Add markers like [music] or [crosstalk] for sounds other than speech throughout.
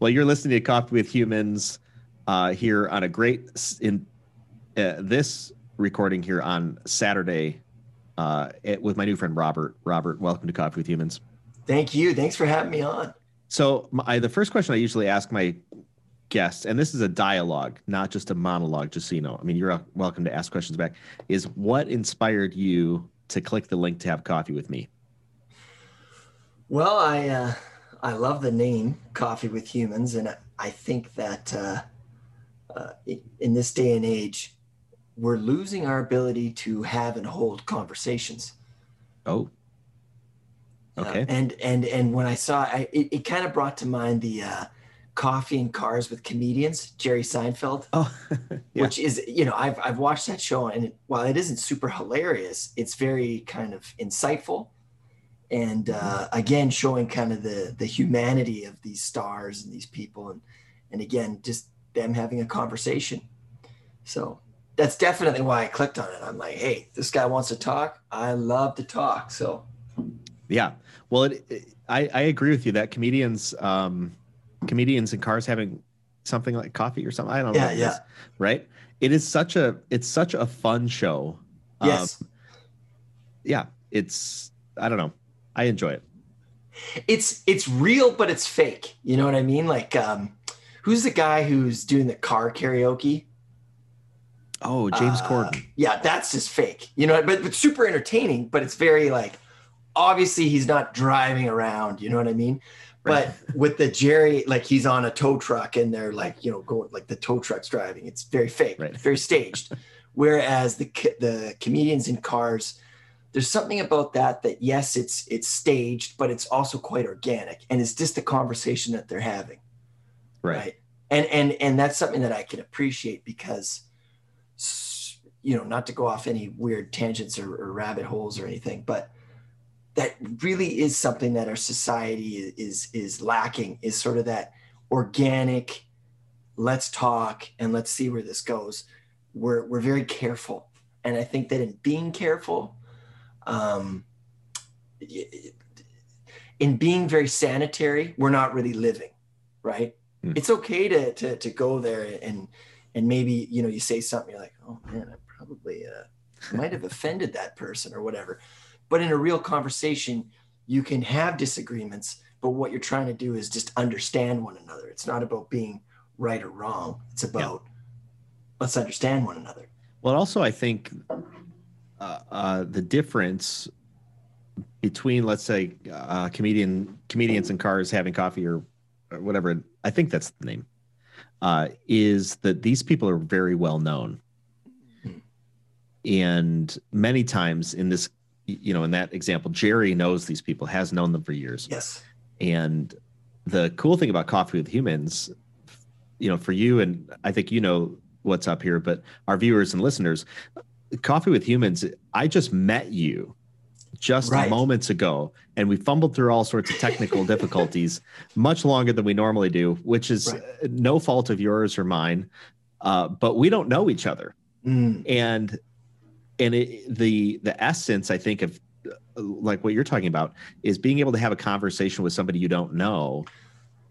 Well, you're listening to Coffee with Humans uh, here on a great in uh, this recording here on Saturday uh, it, with my new friend Robert. Robert, welcome to Coffee with Humans. Thank you. Thanks for having me on. So, my, the first question I usually ask my guests, and this is a dialogue, not just a monologue, just so you know. I mean, you're welcome to ask questions back. Is what inspired you to click the link to have coffee with me? Well, I uh, I love the name Coffee with Humans, and I think that uh, uh, in this day and age, we're losing our ability to have and hold conversations. Oh. Okay. Uh, and and and when I saw, I, it, it kind of brought to mind the uh, coffee and cars with comedians, Jerry Seinfeld. Oh, [laughs] yeah. which is you know I've I've watched that show, and it, while it isn't super hilarious, it's very kind of insightful, and uh, again showing kind of the the humanity of these stars and these people, and and again just them having a conversation. So that's definitely why I clicked on it. I'm like, hey, this guy wants to talk. I love to talk. So, yeah. Well, it, it, I I agree with you that comedians, um, comedians and cars having something like coffee or something. I don't know. Yeah, yeah. Is, right. It is such a it's such a fun show. Yes. Um, yeah. It's I don't know. I enjoy it. It's it's real, but it's fake. You know what I mean? Like, um, who's the guy who's doing the car karaoke? Oh, James uh, Corden. Yeah, that's just fake. You know, but, but super entertaining, but it's very like obviously he's not driving around, you know what I mean? Right. But with the Jerry, like he's on a tow truck and they're like, you know, going like the tow truck's driving. It's very fake, right. very staged. [laughs] Whereas the the comedians in cars, there's something about that that yes, it's it's staged, but it's also quite organic, and it's just a conversation that they're having, right? right? And and and that's something that I can appreciate because you know, not to go off any weird tangents or, or rabbit holes or anything, but that really is something that our society is is lacking is sort of that organic let's talk and let's see where this goes we're we're very careful and i think that in being careful um, in being very sanitary we're not really living right? Mm. it's okay to, to to go there and and maybe you know you say something you're like oh man i probably uh, might have [laughs] offended that person or whatever. But in a real conversation you can have disagreements but what you're trying to do is just understand one another. It's not about being right or wrong. It's about yeah. let's understand one another. Well also i think uh, uh, the difference between let's say uh, comedian comedians and cars having coffee or, or whatever i think that's the name uh, is that these people are very well known. And many times in this, you know, in that example, Jerry knows these people, has known them for years. Yes. And the cool thing about Coffee with Humans, you know, for you, and I think you know what's up here, but our viewers and listeners, Coffee with Humans, I just met you just right. moments ago, and we fumbled through all sorts of technical [laughs] difficulties much longer than we normally do, which is right. no fault of yours or mine. Uh, but we don't know each other, mm. and and it, the the essence, I think, of like what you're talking about is being able to have a conversation with somebody you don't know,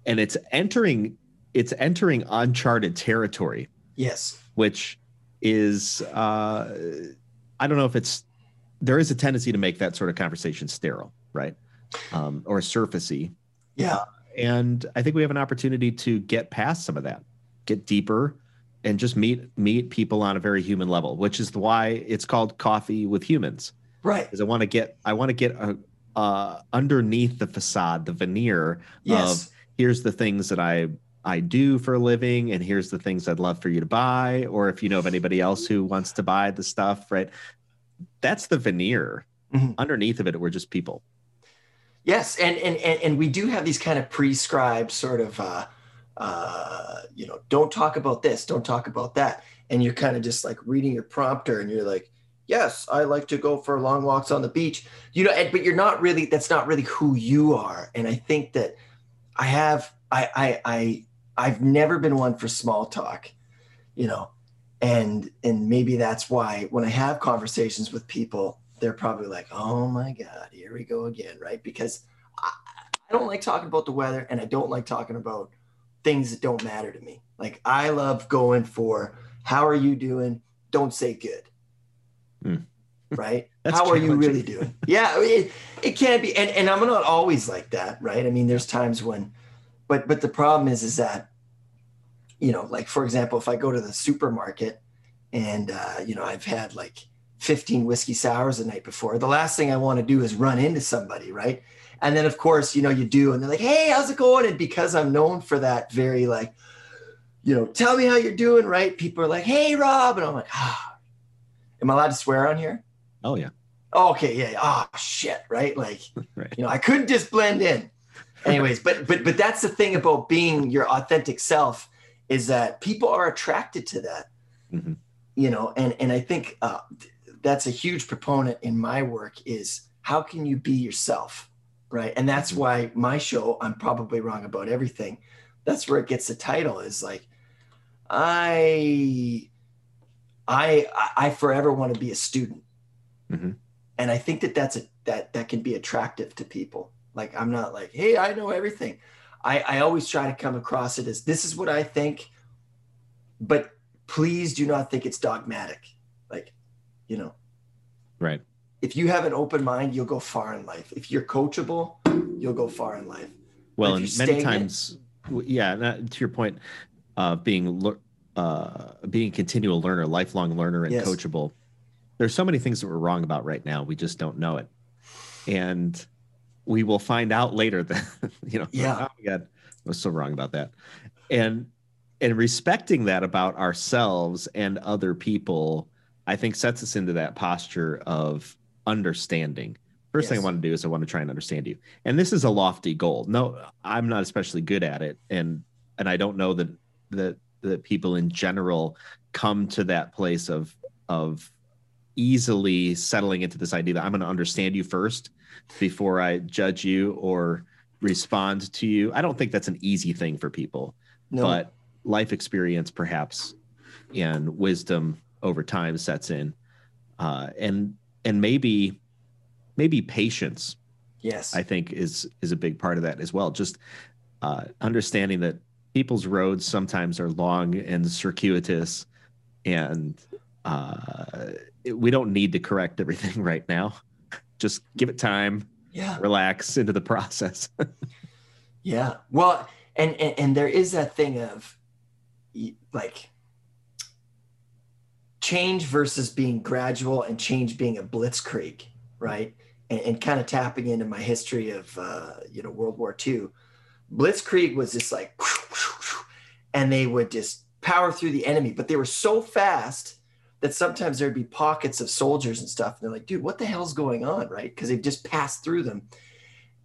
and it's entering it's entering uncharted territory. Yes, which is uh, I don't know if it's there is a tendency to make that sort of conversation sterile, right? Um, or surfacey. Yeah. And I think we have an opportunity to get past some of that, get deeper, and just meet meet people on a very human level, which is why it's called Coffee with Humans. Right. Because I want to get I want to get a, uh, underneath the facade, the veneer yes. of here's the things that I I do for a living, and here's the things I'd love for you to buy, or if you know of anybody else who wants to buy the stuff, right? that's the veneer. Mm-hmm. Underneath of it, we're just people. Yes, and and and, and we do have these kind of prescribed sort of, uh, uh, you know, don't talk about this, don't talk about that, and you're kind of just like reading your prompter, and you're like, yes, I like to go for long walks on the beach, you know, and, but you're not really. That's not really who you are, and I think that I have, I, I, I, I've never been one for small talk, you know and and maybe that's why when i have conversations with people they're probably like oh my god here we go again right because I, I, don't like talking about the weather and i don't like talking about things that don't matter to me. Like I love going for how are you doing? Don't say good. Hmm. Right? [laughs] How are you really doing? Yeah, it, it can't be. And, and I'm not always like that, right? I mean, there's times when, but but the problem is is that, you know, like for example, if I go to the supermarket and uh, you know, I've had like 15 whiskey sours the night before, the last thing I want to do is run into somebody, right? And then of course, you know, you do, and they're like, hey, how's it going? And because I'm known for that very like, you know, tell me how you're doing, right? People are like, hey, Rob. And I'm like, ah, am I allowed to swear on here? Oh yeah. Oh, okay, yeah, yeah. Oh shit, right? Like, [laughs] Right. you know, I couldn't just blend in. Anyways, but but but that's the thing about being your authentic self is that people are attracted to that. Mhm. You know, and and I think uh, that's a huge proponent in my work is how can you be yourself, right? And that's Mhm. why my show, I'm probably wrong about everything. That's where it gets the title is like, I, I, I forever want to be a student Mhm. and I think that that's a that that can be attractive to people. Like I'm not like, hey, I know everything. I I always try to come across it as this is what I think, but please do not think it's dogmatic. Like, you know, Right. if you have an open mind, you'll go far in life. If you're coachable, you'll go far in life. Well, and many times, w- yeah. to your point, uh, being uh, being a continual learner, lifelong learner, and Yes. coachable. There's so many things that we're wrong about right now. We just don't know it, and we will find out later that [laughs] you know. Yeah. Oh my God, I was so wrong about that, and and respecting that about ourselves and other people, I think sets us into that posture of understanding. First thing I want to do is I want to try and understand you. And this is a lofty goal. No, I'm not especially good at it. And and I don't know that that that people in general come to that place of of easily settling into this idea that I'm going to understand you first before I judge you or respond to you. I don't think that's an easy thing for people No, but life experience perhaps and wisdom over time sets in uh, and and maybe maybe patience yes, i think is is a big part of that as well. Just uh, understanding that people's roads sometimes are long and circuitous and uh, we don't need to correct everything [laughs] right now just give it time yeah. relax into the process [laughs] Yeah. Well, and, and and there is that thing of like change versus being gradual and change being a blitzkrieg, right? And, and kind of tapping into my history of uh, you know World War II. Blitzkrieg was just like, [laughs] and they would just power through the enemy, but they were so fast that sometimes there'd be pockets of soldiers and stuff. And they're like, dude, what the hell's going on, right? Because they've just passed through them,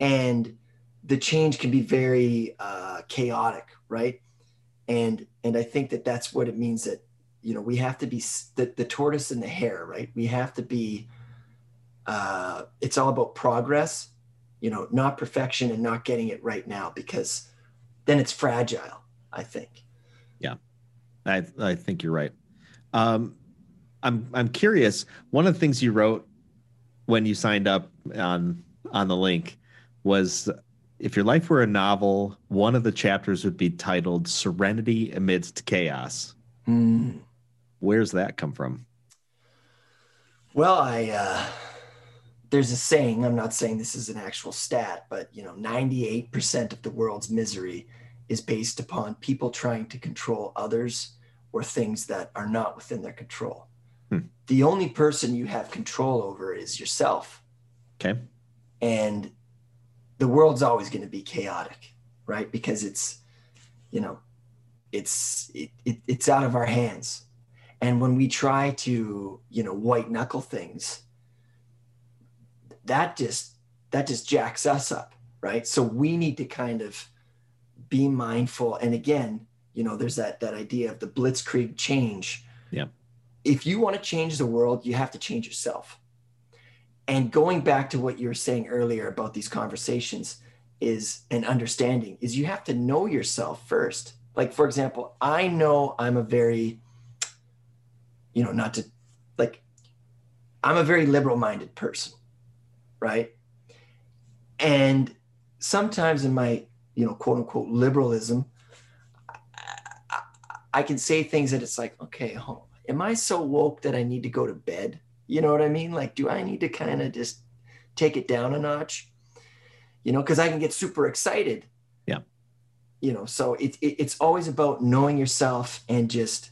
and the change can be very uh, chaotic, right? And and I think that that's what it means that you know we have to be the, the tortoise and the hare, right? We have to be. Uh, it's all about progress, you know, not perfection and not getting it right now because then it's fragile. I think. Yeah. I I think you're right. Um, I'm I'm curious. One of the things you wrote when you signed up on on the link was if your life were a novel, one of the chapters would be titled "Serenity Amidst Chaos." Hmm. Where's that come from? Well, I uh, there's a saying. I'm not saying this is an actual stat, but you know, 98% of the world's misery is based upon people trying to control others or things that are not within their control. Hmm. The only person you have control over is yourself, Okay. and the world's always going to be chaotic, right? Because it's, you know, it's it, it, it's out of our hands and when we try to you know white knuckle things that just that just jacks us up right so we need to kind of be mindful and again you know there's that that idea of the blitzkrieg change. If you want to change the world you have to change yourself. And going back to what you were saying earlier about these conversations is an understanding is you have to know yourself first. Like for example i know i'm a very you know not to like i'm a very liberal minded person right? And sometimes in my you know quote unquote liberalism I can say things that it's like, okay, oh, am I so woke that I need to go to bed? You know what I mean? Like, do I need to kind of just take it down a notch? You know, because I can get super excited. Yeah. You know, so it, it, it's always about knowing yourself and just,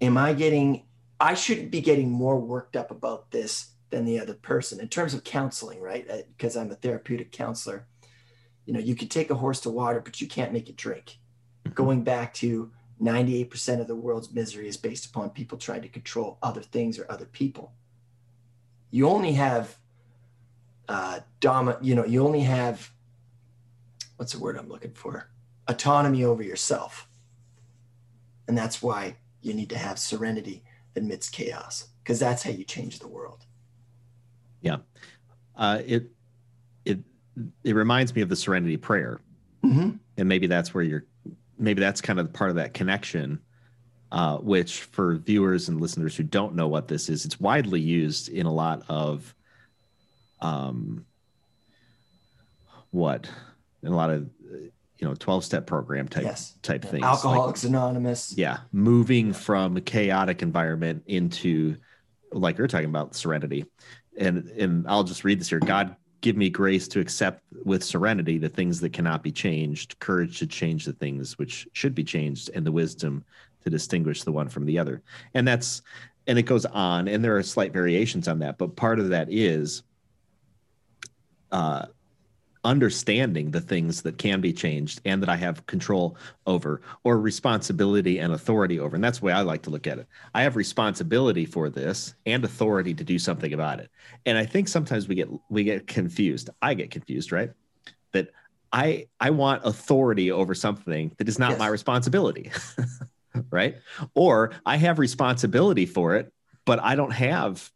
am I getting, I shouldn't be getting more worked up about this than the other person in terms of counseling, right? Because uh, I'm a therapeutic counselor. You know, you can take a horse to water, but you can't make it drink. Mm-hmm. Going back to 98% of the world's misery is based upon people trying to control other things or other people. You only have uh, dom- you know, you only have what's the word I'm looking for? Autonomy over yourself. And that's why you need to have serenity amidst chaos, because that's how you change the world. Yeah. Uh, it it it reminds me of the serenity prayer. Mm-hmm. And maybe that's where you're maybe that's kind of part of that connection. Uh, which for viewers and listeners who don't know what this is, it's widely used in a lot of um what? In a lot of you know 12 step program type yes. type things. Alcoholics like, anonymous. yeah moving from a chaotic environment into like you're talking about serenity. And and i'll just read this here. God give me grace to accept with serenity the things that cannot be changed courage to change the things which should be changed and the wisdom to distinguish the one from the other. And that's and it goes on and there are slight variations on that but part of that is uh understanding the things that can be changed and that I have control over or responsibility and authority over. And that's the way I like to look at it. I have responsibility for this and authority to do something about it. And I think sometimes we get we get confused. I get confused, right? That I I want authority over something that is not yes. my responsibility. [laughs] right? Or I have responsibility for it, but I don't have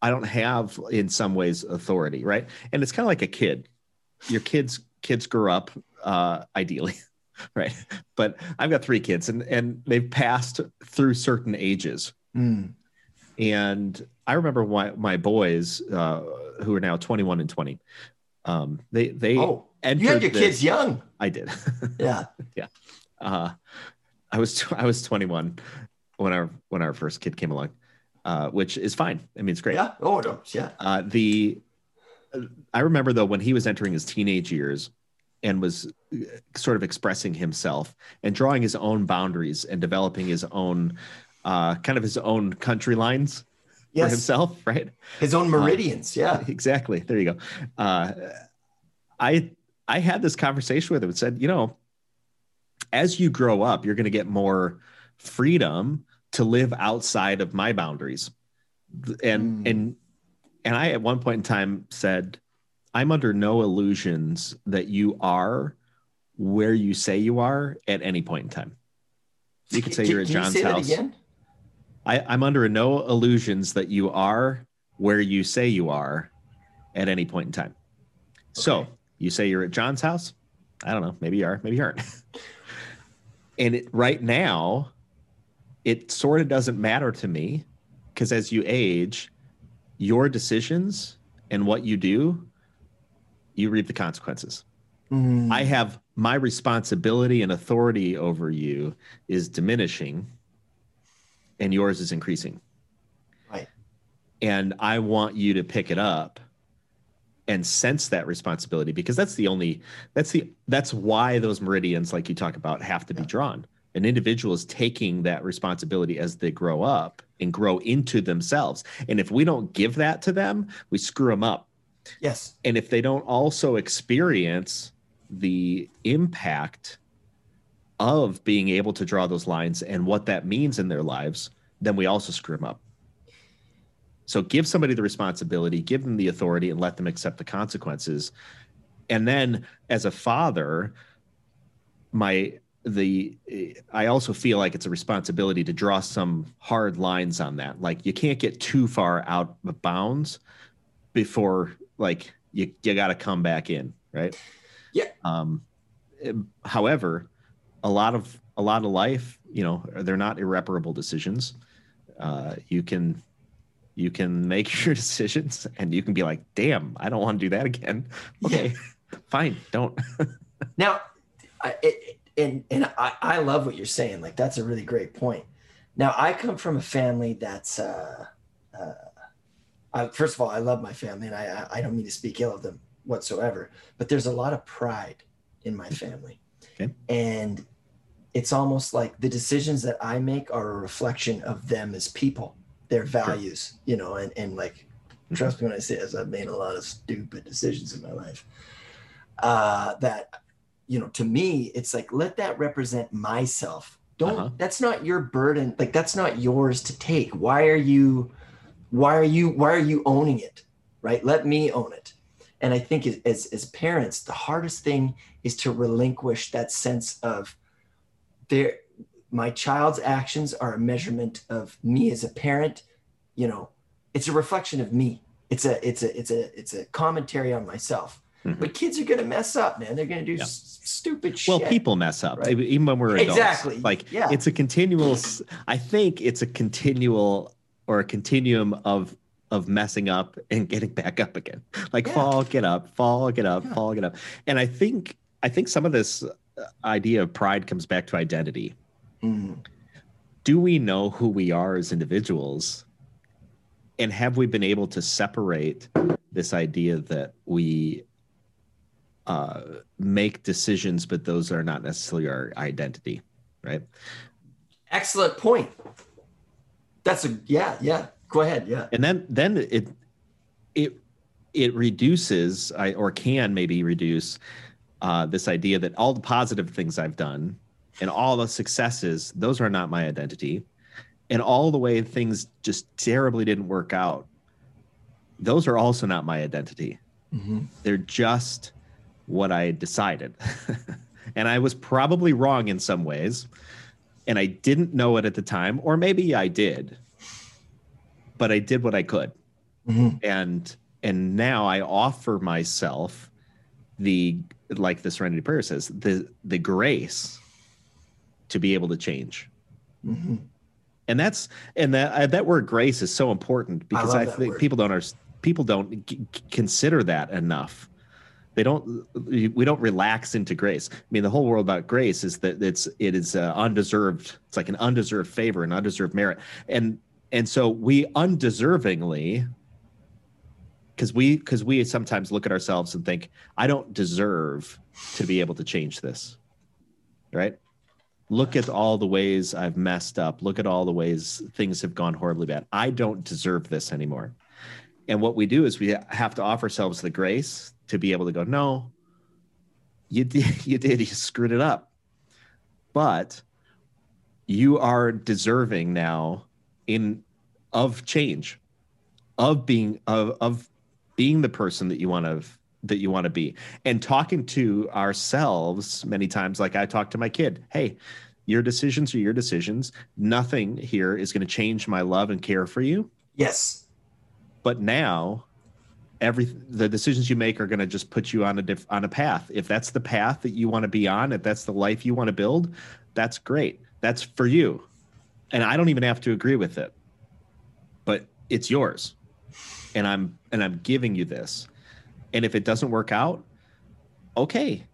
I don't have in some ways authority, right? And it's kind of like a kid your kids kids grew up uh, ideally [laughs] right? But i've got three kids and and they've passed through certain ages. Mm. and i remember my, my boys uh, who are now 21 and 20 um, they they oh you had your the, kids young. I did. [laughs] Yeah. Yeah. Uh, i was i was 21 when our when our first kid came along uh, which is fine. I mean it's great. Yeah. Oh no yeah. Uh, the I remember though when he was entering his teenage years and was uh, sort of expressing himself and drawing his own boundaries and developing his own uh, kind of his own country lines yes. for himself, [laughs] right? His own meridians, uh, yeah. [laughs] Exactly. There you go. Uh, I I had this conversation with him and said, you know, as you grow up, you're going to get more freedom to live outside of my boundaries. And mm. and and I, at one point in time, said, I'm under no illusions that you are where you say you are at any point in time. You could say can, you're at John's you house. I, I'm under no illusions that you are where you say you are at any point in time. Okay. So you say you're at John's house. I don't know. Maybe you are. Maybe you aren't. [laughs] and it, right now, it sort of doesn't matter to me because as you age, your decisions and what you do, you reap the consequences. Mm. I have my responsibility and authority over you is diminishing and yours is increasing. Right. And I want you to pick it up and sense that responsibility because that's the only that's the that's why those meridians like you talk about have to yeah. be drawn an individual is taking that responsibility as they grow up and grow into themselves. And if we don't give that to them, we screw them up. Yes. And if they don't also experience the impact of being able to draw those lines and what that means in their lives, then we also screw them up. So give somebody the responsibility, give them the authority, and let them accept the consequences. And then as a father, my the I also feel like it's a responsibility to draw some hard lines on that. Like you can't get too far out of bounds before like you you got to come back in, right? Yeah. Um however, a lot of a lot of life, you know, they're not irreparable decisions. Uh you can you can make [laughs] your decisions and you can be like, "Damn, I don't want to do that again." Okay. Yeah. Fine, don't. [laughs] now, it, and and I, I love what you're saying. Like that's a really great point. Now I come from a family that's uh, uh I, first of all, I love my family, and I I don't mean to speak ill of them whatsoever, but there's a lot of pride in my family, okay. and it's almost like the decisions that I make are a reflection of them as people, their values, sure. you know, and and like mm-hmm. trust me when I say this, I've made a lot of stupid decisions in my life. Uh, that you know, to me, it's like let that represent myself. Don't uh-huh. that's not your burden. Like that's not yours to take. Why are you why are you why are you owning it? Right? Let me own it. And I think as as parents, the hardest thing is to relinquish that sense of there my child's actions are a measurement of me as a parent you know it's a reflection of me it's a it's a it's a it's a commentary on myself Mm-hmm. But kids are going to mess up, man. They're going to do yeah. s- stupid shit. Well, people mess up, right? even when we're adults. Exactly. Like, yeah. it's a continual. I think it's a continual or a continuum of of messing up and getting back up again. Like yeah. fall, get up, fall, get up, fall, get up. And I think I think some of this uh, idea of pride comes back to identity. Mm. Do we know who we are as individuals? And have we been able to separate this idea that we uh, make decisions, but those are not necessarily our identity, right? Excellent point. That's a yeah, yeah. Go ahead, yeah. And then then it it it reduces I, or can maybe reduce uh, this idea that all the positive things I've done and all the successes, those are not my identity. And all the way things just terribly didn't work out, those are also not my identity. Mm-hmm. They're just what I had decided. [laughs] and I was probably wrong in some ways. And I didn't know it at the time, or maybe I did, but I did what I could. Mm-hmm. And and now I offer myself the like the serenity prayer says, the the grace to be able to change. Mm-hmm. And that's and that uh, that word grace is so important because I, I think word. people don't are people don't g- consider that enough they don't we don't relax into grace. I mean the whole world about grace is that it's it is uh, undeserved it's like an undeserved favor an undeserved merit. And and so we undeservingly because we because we sometimes look at ourselves and think i don't deserve to be able to change this right? Look at all the ways i've messed up. Look at all the ways things have gone horribly bad. I don't deserve this anymore. And what we do is we have to offer ourselves the grace to be able to go, no, you did, [laughs] you did, you screwed it up. But you are deserving now in of change, of being of of being the person that you want to that you want to be. And talking to ourselves many times like i talk to my kid hey your decisions are your decisions. Nothing here is going to change my love and care for you. Yes. But now every the decisions you make are going to just put you on a diff, on a path. If that's the path that you want to be on if that's the life you want to build that's great. That's for you. And i don't even have to agree with it. But it's yours. And i'm and i'm giving you this. And if it doesn't work out okay.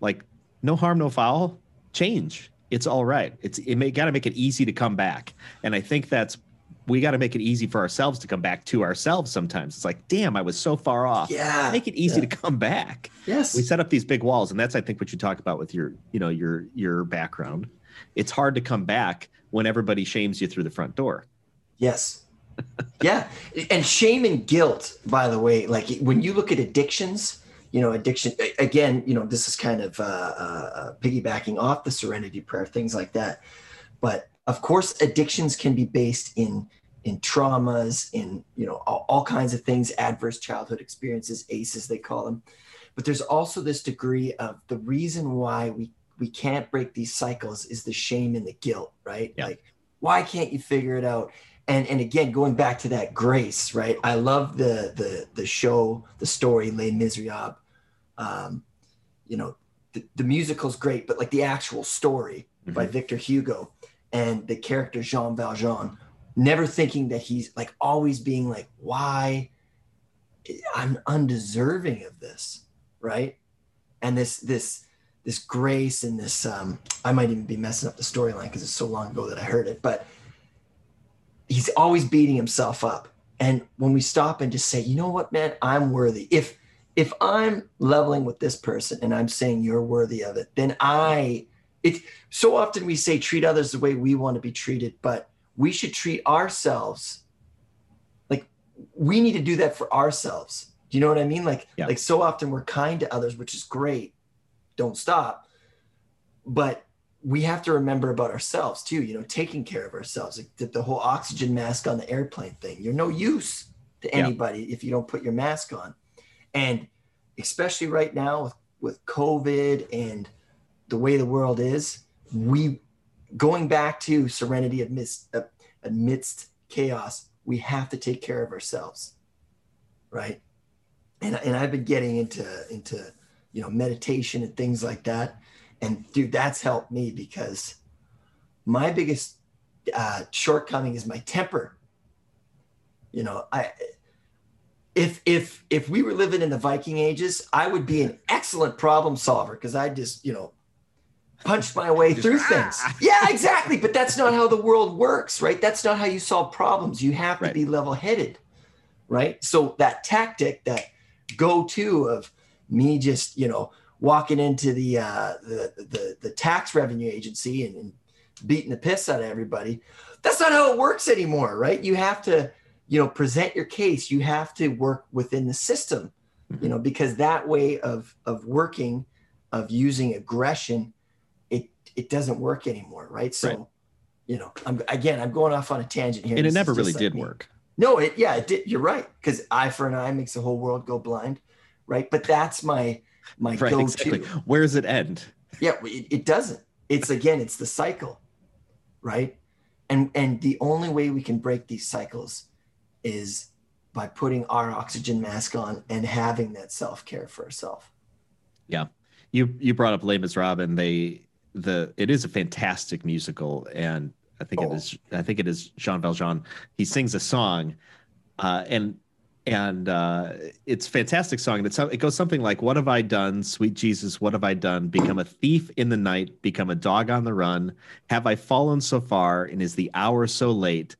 Like no harm no foul. Change. It's all right. It's it may got to make it easy to come back. And i think that's we got to make it easy for ourselves to come back to ourselves sometimes. It's like, damn, I was so far off. Yeah. Make it easy yeah. to come back. Yes. We set up these big walls. And that's, I think, what you talk about with your, you know, your your background. It's hard to come back when everybody shames you through the front door. Yes. [laughs] yeah. And shame and guilt, by the way, like when you look at addictions, you know, addiction again, you know, this is kind of uh, uh, piggybacking off the serenity prayer, things like that. But of course addictions can be based in in traumas in you know all, all, kinds of things adverse childhood experiences aces they call them. But there's also this degree of the reason why we we can't break these cycles is the shame and the guilt right? Yeah. like why can't you figure it out? And and again going back to that grace right? I love the the the show the story les miserables. Um you know the, the musical's great but like the actual story mm-hmm. by victor hugo and the character Jean Valjean, never thinking that he's like always being like, why I'm undeserving of this, right? And this this this grace and this um, i might even be messing up the storyline because it's so long ago that i heard it but he's always beating himself up. And when we stop and just say you know what man? I'm worthy. If if i'm leveling with this person and i'm saying you're worthy of it then i it so often we say treat others the way we want to be treated but we should treat ourselves like we need to do that for ourselves. Do you know what i mean? Like Yeah. like so often we're kind to others which is great. Don't stop. But we have to remember about ourselves too you know taking care of ourselves like the, the whole oxygen mask on the airplane thing. You're no use to Yeah. anybody if you don't put your mask on. And especially right now with, with covid and the way the world is we going back to serenity amidst, amidst chaos we have to take care of ourselves right? And, and i've been getting into into you know meditation and things like that. And dude that's helped me because my biggest uh, shortcoming is my temper. You know i if if if we were living in the viking ages i would be an excellent problem solver because i just you know punched my way Just, through [laughs] "Ah!" things yeah exactly but that's not how the world works right? That's not how you solve problems. You have to Right. be level headed right? So that tactic that go to of me just you know walking into the uh the the, the tax revenue agency and, and beating the piss out of everybody that's not how it works anymore right? You have to you know present your case. You have to work within the system you know because that way of of working of using aggression it it doesn't work anymore right so Right. you know i'm again i'm going off on a tangent here and it This is never really like did me. work. No, it yeah, it did. You're right because eye for an eye makes the whole world go blind, right? But that's my my Right, go-to. exactly. Where does it end? Yeah, it, it doesn't. It's again, it's the cycle, right? And and the only way we can break these cycles is by putting our oxygen mask on and having that self care for ourselves. Yeah, you you brought up Les Miserables, and they the it is a fantastic musical, and I think Oh. it is I think it is Jean Valjean. He sings a song, uh, and and uh, it's a fantastic song. And it's it goes something like, "What have I done, sweet Jesus? What have I done? Become a thief in the night, become a dog on the run. Have I fallen so far, and is the hour so late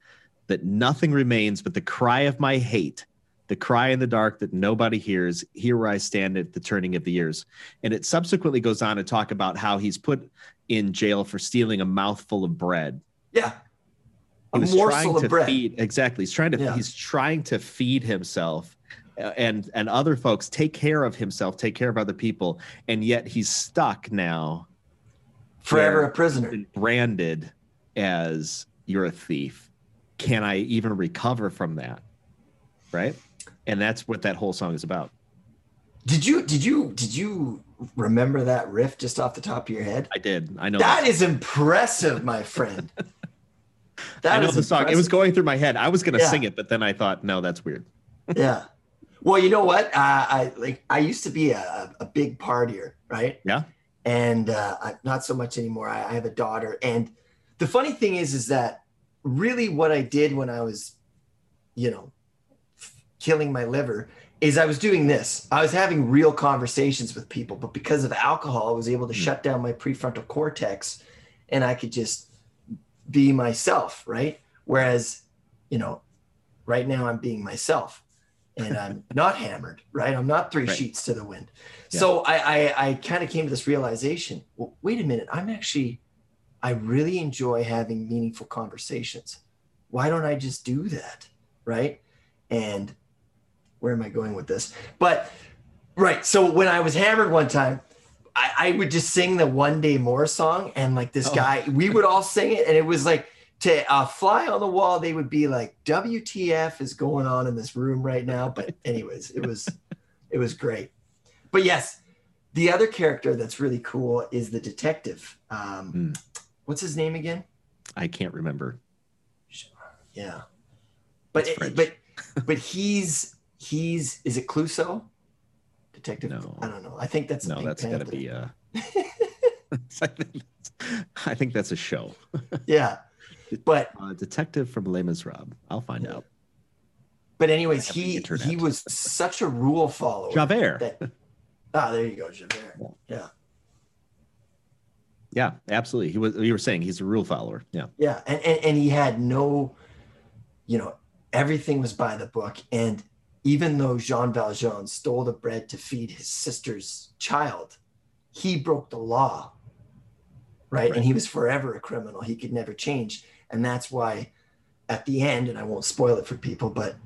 that nothing remains but the cry of my hate?" The cry in the dark that nobody hears, here where I stand at the turning of the years. And it subsequently goes on to talk about how he's put in jail for stealing a mouthful of bread. Yeah, a morsel of bread. feed exactly. He's trying to Yeah. he's trying to feed himself uh, and and other folks take care of himself, take care of other people, and yet he's stuck now Forever a prisoner. branded as you're a thief. Can I even recover from that? Right? And that's what that whole song is about. Did you did you did you remember that riff just off the top of your head? I did. I know That is impressive, my friend. [laughs] That I know is the song. It was going through my head. I was going to Yeah. sing it, but then I thought, no, that's weird. [laughs] yeah. Well, you know what? Uh, I like. I used to be a, a big partier, right? Yeah. And uh, I, not so much anymore. I, I have a daughter, and the funny thing is, is that really what I did when I was, you know, killing my liver is I was doing this. I was having real conversations with people, but because of alcohol, I was able to Hmm. shut down my prefrontal cortex, and I could just be myself, right? Whereas, you know, right now I'm being myself and I'm [laughs] not hammered, right? I'm not three Right. sheets to the wind. Yeah. So I, I, I kind of came to this realization. Well, wait a minute. I'm actually, I really enjoy having meaningful conversations. Why don't I just do that? Right. And where am I going with this? But right. So when I was hammered one time, I, I would just sing the one day more song and like this Oh. guy, we would all sing it. And it was like, to uh, fly on the wall, they would be like, "WTF is going on in this room right now?" But anyways, it was [laughs] it was great. But yes, the other character that's really cool is the detective. Um, Hmm. What's his name again? I can't remember. Yeah, but French. but but he's he's is it Clouseau? Detective? No. I don't know. I think that's No, Pink that's got to be. Uh, [laughs] [laughs] I, think that's, I think that's a show. [laughs] yeah. But Uh, Detective from Les Miserables. I'll find Yeah. out. but anyways, I have the he he was such a rule follower. Javert. that ah there you go javert yeah Yeah, absolutely. He was. You were saying he's a rule follower. Yeah. Yeah, and and, and he had no, you know, everything was by the book. And even though Jean Valjean stole the bread to feed his sister's child, he broke the law. Right? right? And he was forever a criminal. He could never change. And that's why at the end, and I won't spoil it for people, but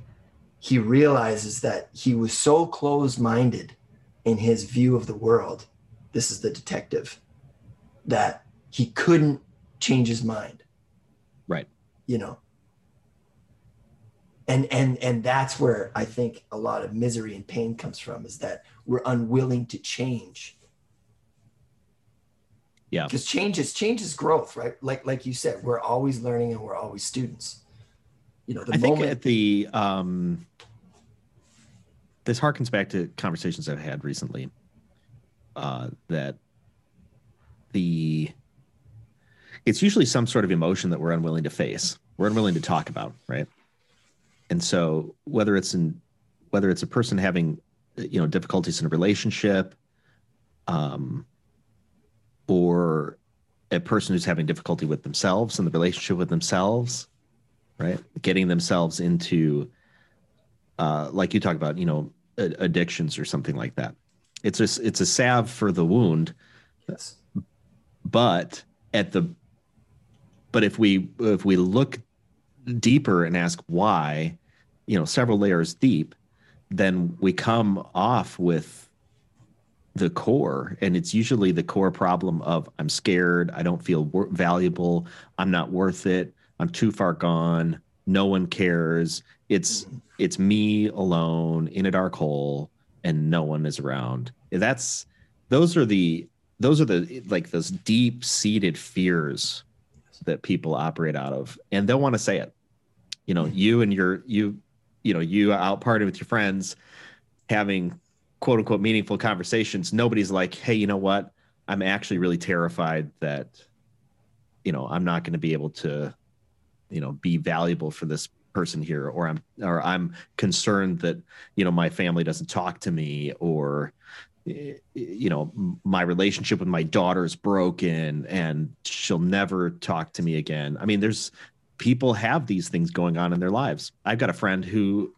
he realizes that he was so closed minded in his view of the world. This is the detective that he couldn't change his mind. Right. You know. And and and that's where I think a lot of misery and pain comes from is that we're unwilling to change. Yeah. Because change is change is growth, right? Like like you said, we're always learning and we're always students. You know, the I moment think at the um this harkens back to conversations I've had recently. Uh, that the it's usually some sort of emotion that we're unwilling to face we're unwilling to talk about right and so whether it's in whether it's a person having you know difficulties in a relationship um or a person who's having difficulty with themselves and the relationship with themselves right? Getting themselves into uh like you talk about you know addictions or something like that. It's a it's a salve for the wound. Yes. But at the but if we if we look deeper and ask why you know several layers deep then we come off with the core. And it's usually the core problem of i'm scared i don't feel wor- valuable i'm not worth it i'm too far gone no one cares. It's it's me alone in a dark hole and no one is around. That's those are the those are the like those deep seated fears that people operate out of and they'll want to say it you know you and your you you know you out partying with your friends having quote unquote meaningful conversations nobody's like hey you know what? I'm actually really terrified that you know i'm not going to be able to you know be valuable for this person here or i'm or i'm concerned that you know my family doesn't talk to me or you know my relationship with my daughter is broken and she'll never talk to me again. I mean there's people have these things going on in their lives. I've got a friend who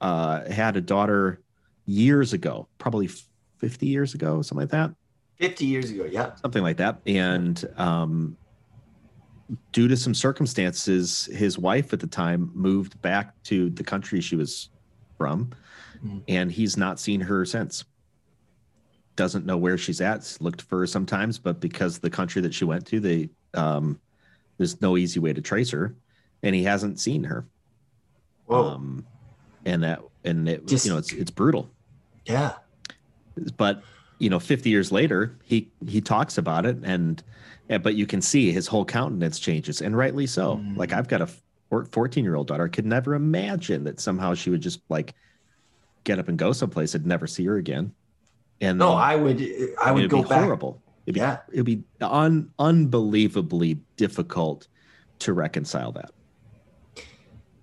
uh, had a daughter years ago probably 50 years ago something like that. 50 years ago yeah. Something like that. And um, due to some circumstances his wife at the time moved back to the country she was from mm. and he's not seen her since. Doesn't know where she's at. Looked for her sometimes, but because the country that she went to, they um, there's no easy way to trace her, and he hasn't seen her. Whoa. Um, and that and it Just, you know it's it's brutal. Yeah. But you know, 50 years later, he he talks about it, and but you can see his whole countenance changes, and rightly so. Mm. Like I've got a 14 year old daughter. I could never imagine that somehow she would just like get up and go someplace and never see her again. And no, I would, I would go back. Horrible. It'd be, yeah, it'd be un, unbelievably difficult to reconcile that.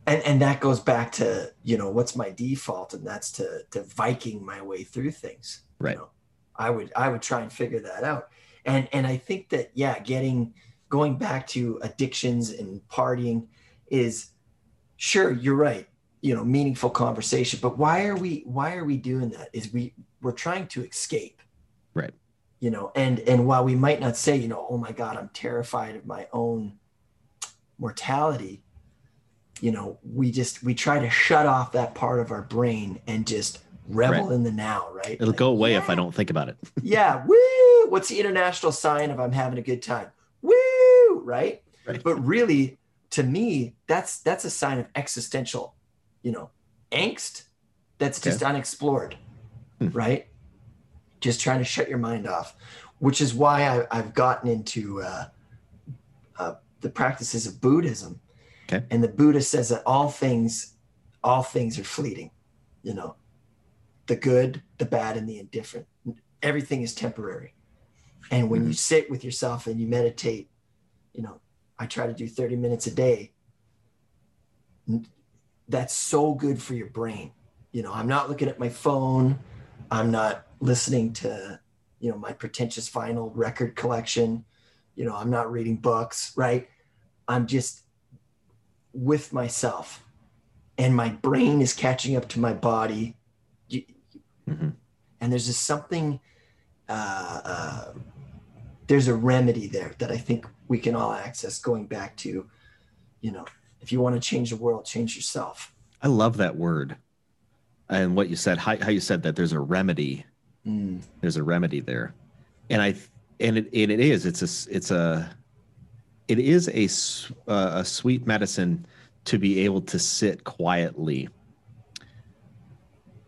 And and that goes back to you know what's my default, and that's to to Viking my way through things. Right. You know, I would I would try and figure that out. And and I think that yeah, getting going back to addictions and partying is sure you're right you know meaningful conversation but why are we why are we doing that is we we're trying to escape right you know and and while we might not say you know oh my god i'm terrified of my own mortality you know we just we try to shut off that part of our brain and just revel right. in the now right it'll like, go away yeah. if i don't think about it [laughs] yeah woo what's the international sign of i'm having a good time woo right? right but really to me that's that's a sign of existential you know angst that's just okay. unexplored hmm. right? Just trying to shut your mind off, which is why I, have gotten into uh, uh, the practices of Buddhism. Okay. And the Buddha says that all things, all things are fleeting. You know, the good, the bad, and the indifferent. Everything is temporary. And when mm-hmm. you sit with yourself and you meditate, you know, I try to do 30 minutes a day. That's so good for your brain. You know, I'm not looking at my phone. I'm not listening to, you know, my pretentious vinyl record collection. you know, I'm not reading books, right? I'm just with myself and my brain is catching up to my body. Mhm. And there's just something, uh, uh, there's a remedy there that I think we can all access going back to, you know, if you want to change the world, change yourself. I love that word. And what you said, how, how you said that there's a remedy. Mm. There's a remedy there. And I, and it, and it is, it's a, it's a, it is a, uh, a sweet medicine to be able to sit quietly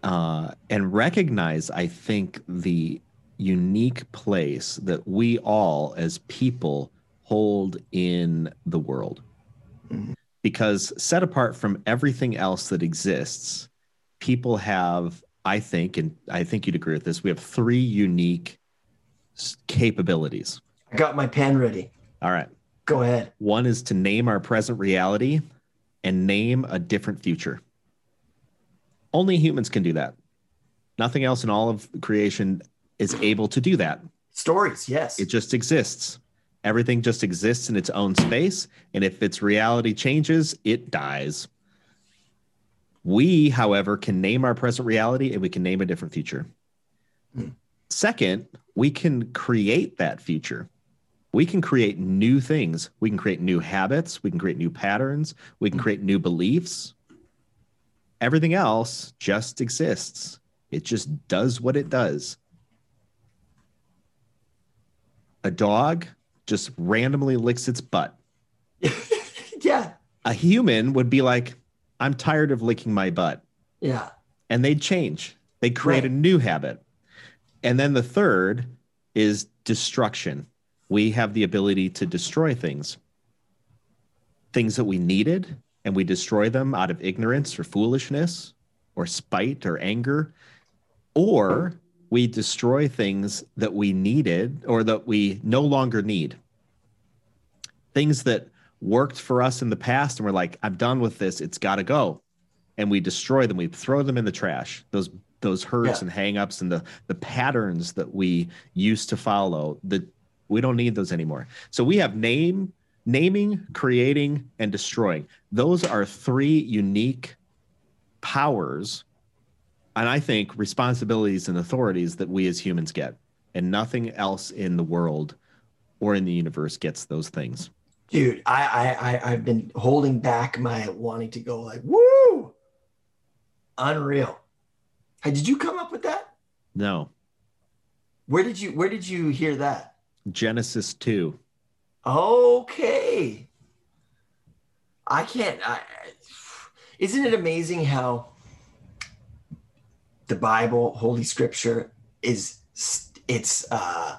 uh, and recognize, I think, the unique place that we all as people hold in the world. Mhm. Because set apart from everything else that exists, people have, I think, and I think you'd agree with this, we have three unique capabilities. I got my pen ready. All right. Go ahead. One is to name our present reality and name a different future. Only humans can do that. Nothing else in all of creation is able to do that. Stories, yes. It just exists. Everything just exists in its own space. And if its reality changes, it dies. We, however, can name our present reality and we can name a different future. Hmm. Second, we can create that future. We can create new things. We can create new habits. We can create new patterns. We can create new beliefs. Everything else just exists. It just does what it does. A dog just randomly licks its butt. [laughs] yeah. A human would be like, I'm tired of licking my butt. Yeah. And they'd change. They create a new habit. And then the third is destruction. We have the ability to destroy things. Things that we needed, and we destroy them out of ignorance or foolishness or spite or anger. Or we destroy things that we needed or that we no longer need. Things that worked for us in the past, and we're like, I'm done with this. It's got to go. And we destroy them. We throw them in the trash. Those those hurts Yeah. and hangups and the the patterns that we used to follow. That we don't need those anymore. So we have name, naming, creating, and destroying. Those are three unique powers, and I think responsibilities and authorities that we as humans get, and nothing else in the world or in the universe gets those things. Dude, I, I, I, I've been holding back my wanting to go like, woo, unreal. Hey, did you come up with that? No, Where did you, where did you hear that? Genesis two. Okay. I can't. I, isn't it amazing how the Bible, Holy Scripture, is it's uh,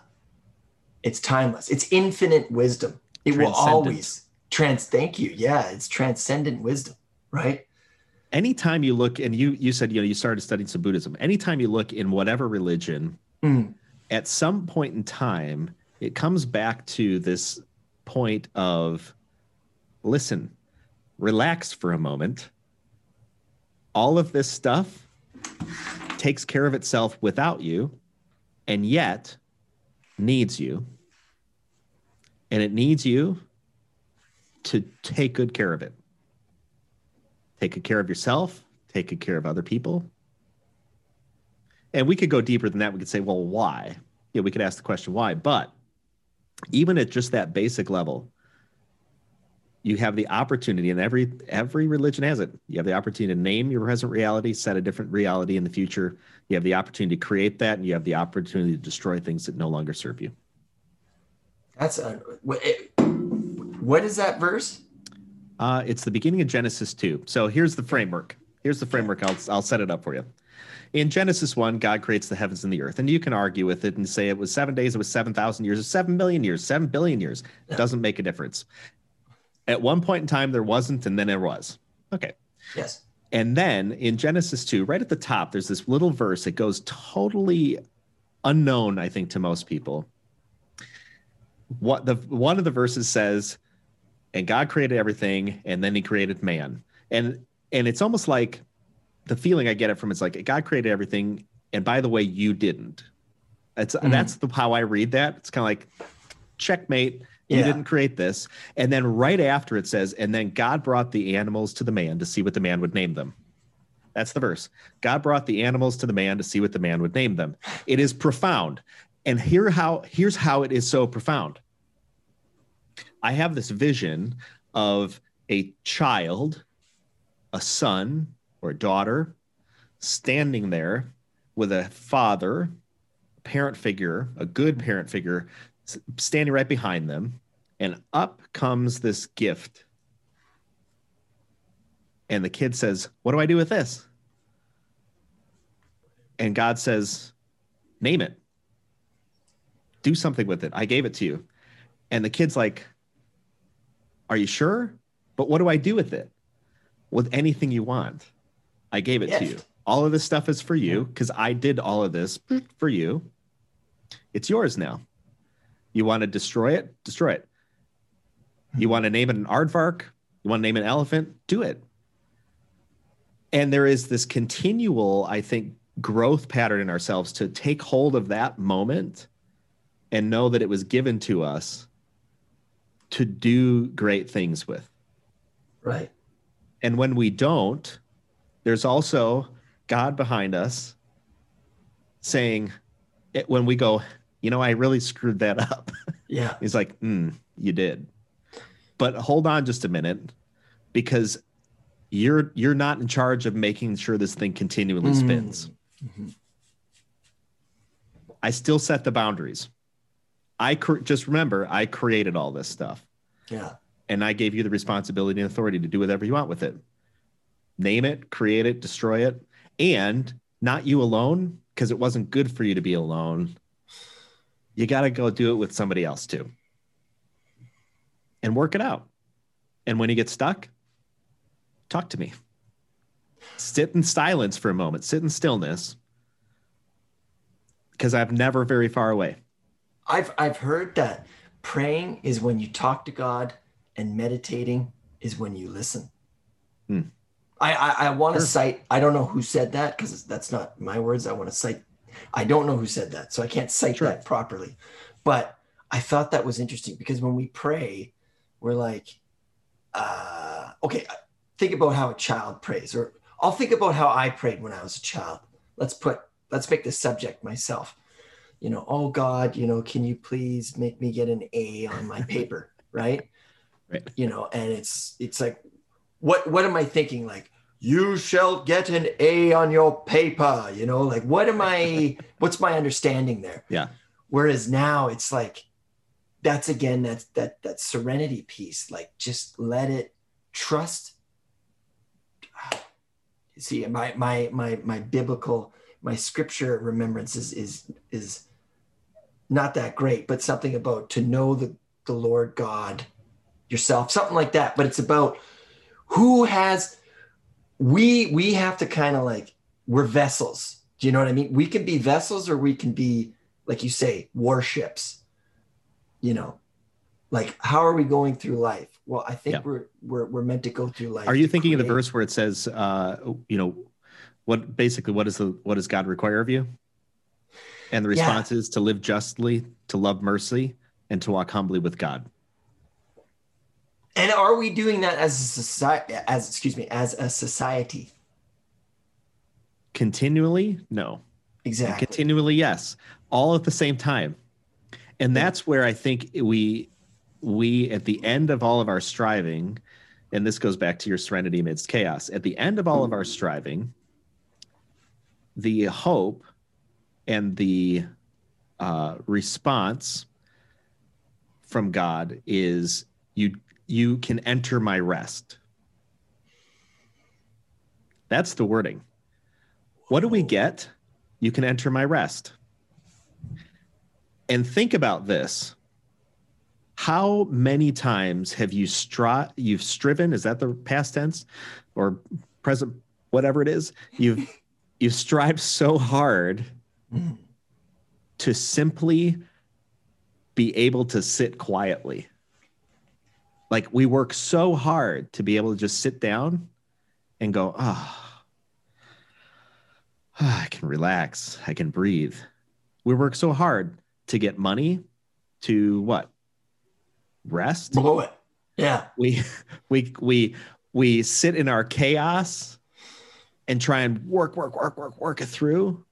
it's timeless. It's infinite wisdom. It will always trans. Thank you. Yeah, it's transcendent wisdom, right? anytime you look and you you said you know you started studying some buddhism anytime you look in whatever religion Mm. at some point in time it comes back to this point of listen relax for a moment all of this stuff takes care of itself without you and yet needs you and it needs you to take good care of it take good care of yourself, take good care of other people. And we could go deeper than that. We could say, well, why? Yeah, we could ask the question why. But even at just that basic level, you have the opportunity, and every every religion has it. You have the opportunity to name your present reality, set a different reality in the future. You have the opportunity to create that, and you have the opportunity to destroy things that no longer serve you. That's a, what is that verse? Uh, it's the beginning of Genesis 2. So here's the framework. Here's the framework. I'll, I'll set it up for you. In Genesis 1, God creates the heavens and the earth. And you can argue with it and say it was seven days, it was 7,000 years, or 7 million years, 7 billion years. It doesn't make a difference. At one point in time, there wasn't, and then there was. Okay. Yes. And then in Genesis 2, right at the top, there's this little verse. that goes totally unknown, I think, to most people. What the one of the verses says, and God created everything, and then he created man. And and it's almost like the feeling I get it from it's like God created everything, and by the way, you didn't. It's Mhm. that's the how I read that. It's kind of like checkmate. You Yeah. didn't create this. And then right after it says, and then God brought the animals to the man to see what the man would name them. That's the verse. God brought the animals to the man to see what the man would name them. It is profound. And here how here's how it is so profound. I have this vision of a child, a son or a daughter, standing there with a father, parent figure, a good parent figure, standing right behind them. And up comes this gift. And the kid says, What do I do with this? And God says, Name it. Do something with it. I gave it to you. And the kid's like, Are you sure? But what do I do with it? With anything you want. I gave it to you. All of this stuff is for you because I did all of this mm. for you. It's yours now. You want to destroy it? Destroy it. Hmm. You want to name it an aardvark? You want to name it an elephant? Do it. And there is this continual, I think, growth pattern in ourselves to take hold of that moment and know that it was given to us to do great things with. Right. And when we don't, there's also God behind us saying, it, when we go, you know, I really screwed that up. [laughs] Yeah. He's like, mm, you did. But hold on just a minute because you're you're not in charge of making sure this thing continually Mm. spins. Mhm. I still set the boundaries. I cr- just remember I created all this stuff Yeah. and I gave you the responsibility and authority to do whatever you want with it. Name it, create it, destroy it, and not you alone because it wasn't good for you to be alone. You got to go do it with somebody else too and work it out. And when you get stuck, talk to me. Sit in silence for a moment, sit in stillness because I'm never very far away. I've I've heard that praying is when you talk to God and meditating is when you listen. Hmm. I I, I want to Sure. cite. I don't know who said that because that's not my words. I want to cite. I don't know who said that, so I can't cite Sure. that properly. But I thought that was interesting because when we pray, we're like, uh, okay, think about how a child prays, or I'll think about how I prayed when I was a child. Let's put let's make the subject myself you know, oh God, you know, can you please make me get an A on my paper, [laughs] right? Right. You know, and it's it's like, what what am I thinking? Like, you shall get an A on your paper, you know, like what am I? [laughs] what's my understanding there? Yeah. Whereas now it's like, that's again that that that serenity piece. Like, just let it trust. [sighs] See, my my my my biblical my scripture remembrance is is is not that great, but something about to know the, the Lord God yourself, something like that. But it's about who has we we have to kind of like we're vessels. Do you know what I mean? We can be vessels or we can be, like you say, warships. You know, like how are we going through life? Well, I think Yeah. we're we're we're meant to go through life. Are you thinking of the verse where it says, uh, you know, what basically what is the what does God require of you? And the Yeah. response is to live justly, to love mercy, and to walk humbly with God. And are we doing that as a society? As excuse me, as a society? Continually, no. Exactly. Continually, yes. All at the same time. And that's where I think we we at the end of all of our striving, and this goes back to your serenity amidst chaos, at the end of all of mm. our striving, the hope and the uh, response from God is you you can enter my rest. That's the wording. What do we get? You can enter my rest. And think about this. How many times have you stri- you've striven? Is that the past tense or present, whatever it is? You've [laughs] you've strived so hard Mm. to simply be able to sit quietly. Like we work so hard to be able to just sit down and go, ah, I can relax, I can breathe. We work so hard to get money to what? rest. Blow it. Yeah. We [laughs] we we we sit in our chaos and try and work, work, work, work, work it through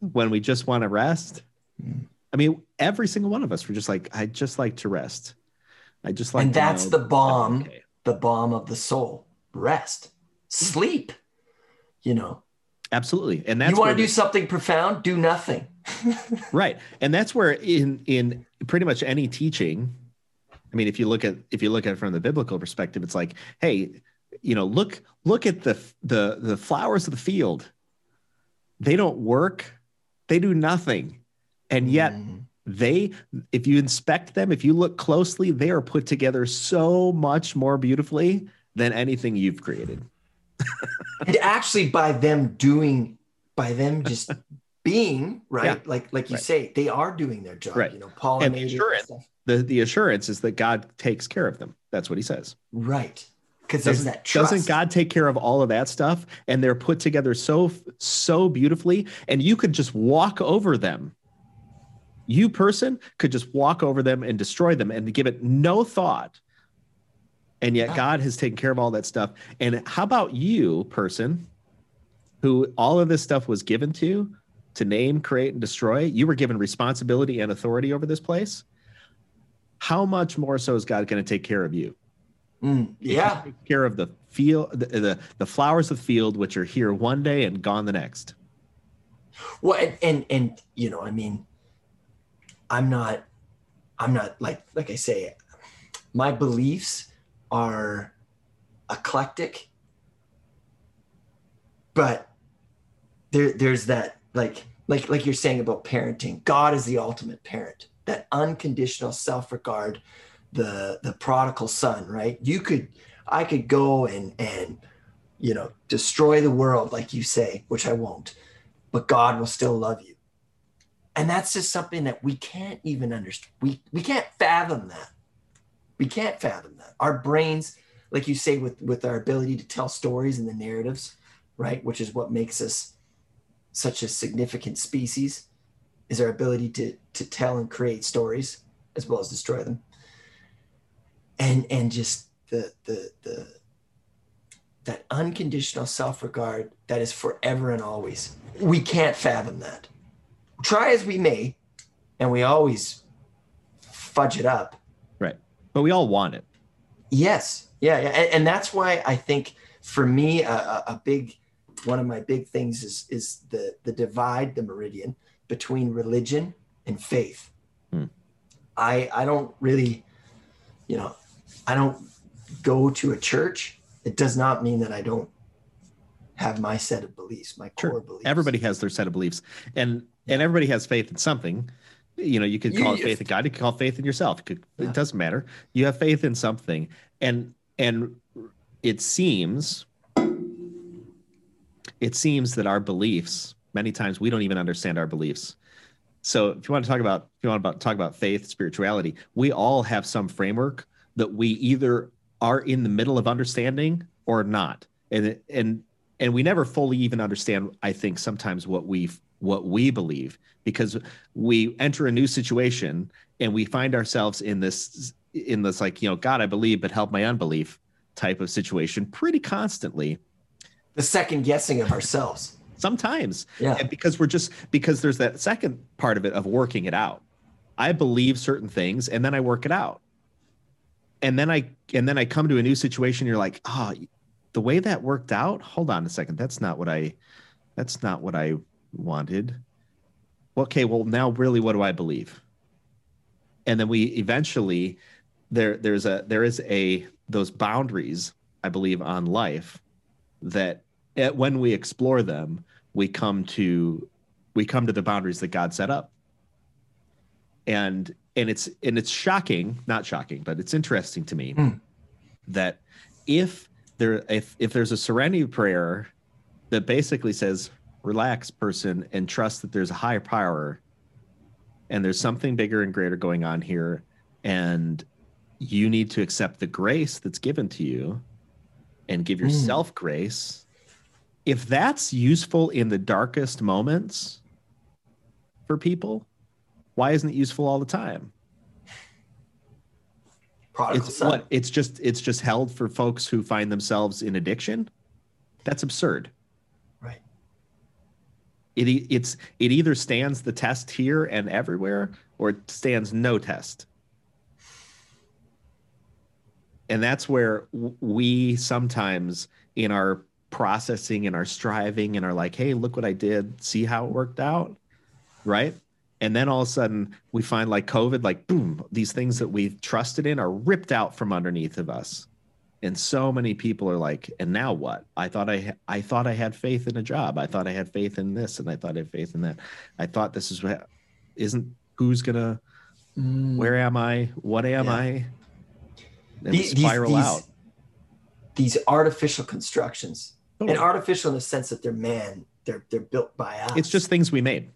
when we just want to rest. Mm. I mean, every single one of us, we're just like, I just like to rest. I just like and to that's know the balm, okay. the balm of the soul. Rest. Sleep. You know. Absolutely. And that's you want to do something profound? Do nothing. [laughs] right and that's where in in pretty much any teaching i mean if you look at if you look at it from the biblical perspective it's like hey you know look look at the the the flowers of the field they don't work they do nothing and yet Mm. they if you inspect them if you look closely they are put together so much more beautifully than anything you've created and actually by them doing by them just [laughs] being right Yeah. like like you Right. say they are doing their job Right. you know Paul And pollinating assurance. the the assurance is that god takes care of them that's what he says right because there's doesn't, that trust. Doesn't god take care of all of that stuff? And they're put together so so beautifully and you could just walk over them. You person could just walk over them and destroy them and give it no thought. And yet Yeah. god has taken care of all that stuff. And how about you person who all of this stuff was given to to name create and destroy? You were given responsibility and authority over this place. How much more so is god going to take care of you Mm, yeah. takes care of the field the, the the flowers of the field which are here one day and gone the next. Well and, and and you know i mean i'm not i'm not like like i say my beliefs are eclectic but there there's that like like like you're saying about parenting. God is the ultimate parent. That unconditional self-regard the the prodigal son right? You could i could go and and you know destroy the world like you say which i won't but god will still love you. And that's just something that we can't even understand we we can't fathom that. We can't fathom that. Our brains like you say with with our ability to tell stories and the narratives right which is what makes us such a significant species is our ability to to tell and create stories as well as destroy them and and just the the the that unconditional self-regard that is forever and always. We can't fathom that. Try as we may and we always fudge it up. Right. But we all want it. Yes, yeah, yeah, and, and that's why I think for me a, a, big one of my big things is is the the divide, the meridian between religion and faith. Hmm. I I don't really, you know, I don't go to a church. It does not mean that I don't have my set of beliefs, my Sure. core beliefs. everybody has their set of beliefs and and everybody has faith in something you know you could call You- it faith in god you could call it faith in yourself it, could, Yeah. it doesn't matter you have faith in something and and it seems it seems that our beliefs many times we don't even understand our beliefs so if you want to talk about if you want to talk about faith spirituality we all have some framework that we either are in the middle of understanding or not. And and and we never fully even understand i think sometimes what we what we believe because we enter a new situation and we find ourselves in this in this like you know god i believe but help my unbelief type of situation pretty constantly. The second guessing of ourselves. sometimes. Yeah. and because we're just because there's that second part of it of working it out. I believe certain things and then i work it out and then i and then i come to a new situation you're like oh the way that worked out? Hold on a second. That's not what i that's not what i wanted. Okay well now really what do i believe? And then we eventually there there's a there is a those boundaries i believe on life that eh, when we explore them we come to we come to the boundaries that god set up. And and it's and it's shocking not shocking but it's interesting to me Mm. that if there if if there's a serenity prayer that basically says relax person and trust that there's a higher power and there's something bigger and greater going on here and you need to accept the grace that's given to you and give yourself grace if that's useful in the darkest moments for people why isn't it useful all the time Prodigal it's son. what it's just it's just held for folks who find themselves in addiction. That's absurd. Right. It it's it either stands the test here and everywhere, or it stands no test. And that's where we sometimes in our processing and our striving and are like, hey, look what I did, see how it worked out, right? And then all of a sudden we find like COVID, like boom, these things that we've trusted in are ripped out from underneath of us. And so many people are like, and now what? I thought I I thought I had faith in a job. I thought I had faith in this, and I thought I had faith in that. I thought this is what isn't who's gonna Mm. where am I? What am Yeah. I? And These- these- spiral these- out. These artificial constructions, Totally. and artificial in the sense that they're man, they're they're built by us. It's just things we made.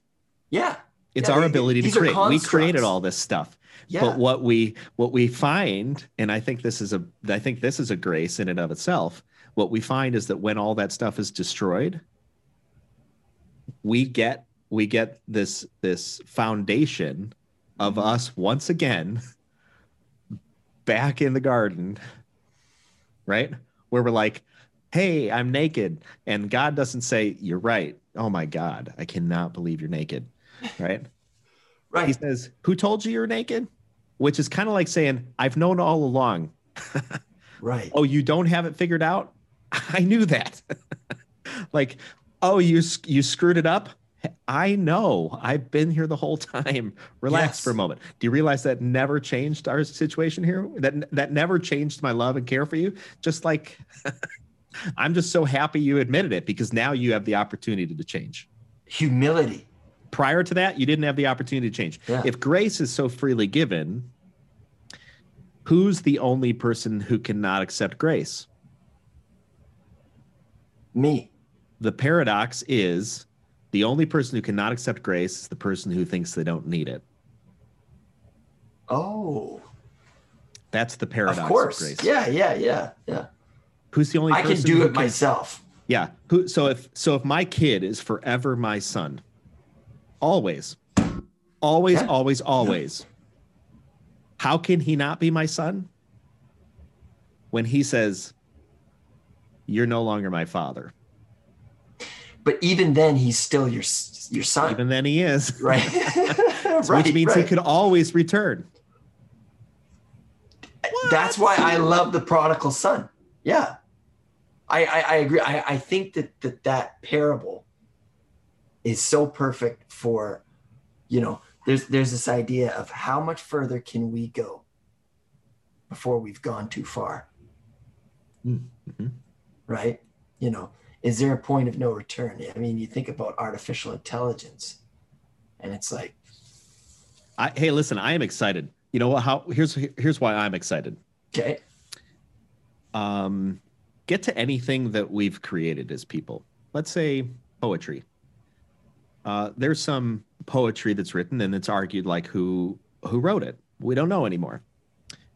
yeah, It's Yeah, our they- ability to create. We created all this stuff. yeah. But what we what we find, and I think this is a I think this is a grace in and of itself. What we find is that when all that stuff is destroyed, we get we get this this foundation of us once again back in the garden, right? Where we're like, hey, I'm naked. And God doesn't say, You're right. Oh my God, I cannot believe you're naked. Right? Right. He says, Who told you you're naked? Which is kind of like saying, I've known all along. [laughs] Right. Oh, you don't have it figured out? [laughs] I knew that. [laughs] like, oh, you you screwed it up? I know. I've been here the whole time. Relax Yes. for a moment. Do you realize that never changed our situation here? That that never changed my love and care for you? Just like I'm just so happy you admitted it because now you have the opportunity to change. Humility. Prior to that, you didn't have the opportunity to change. Yeah. If grace is so freely given, who's the only person who cannot accept grace? Me. The paradox is the only person who cannot accept grace is the person who thinks they don't need it. Oh, That's the paradox of of, course. grace. Yeah, yeah, yeah, yeah. Who's the only person I can do it myself. Yeah. Who so if so if my kid is forever my son, always, always, Yeah. always, always. How can he not be my son? When he says, You're no longer my father. But even then, he's still your your son, Even then he is. [laughs] right? [laughs] Right. Which means right. he could always return. That's why I love the prodigal son. Yeah, I I, I agree. I, I think that, that that parable is so perfect for, you know, there's there's this idea of how much further can we go before we've gone too far, Mhm. right? You know, is there a point of no return? I mean, you think about artificial intelligence, and it's like, I, hey, listen, I am excited. You know? How here's here's why I'm excited. okay, um, get to anything that we've created as people. Let's say poetry. Uh, there's some poetry that's written, and it's argued like who who wrote it. We don't know anymore.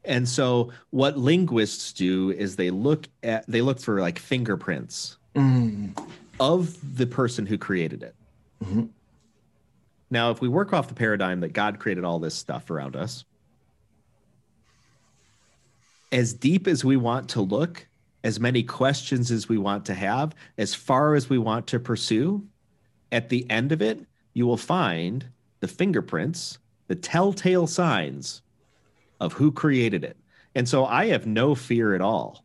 And so, what linguists do is they look at they look for like fingerprints Mm, of the person who created it. Mhm. Now, if we work off the paradigm that God created all this stuff around us, as deep as we want to look, as many questions as we want to have, as far as we want to pursue, at the end of it, you will find the fingerprints, the telltale signs of who created it. And so I have no fear at all.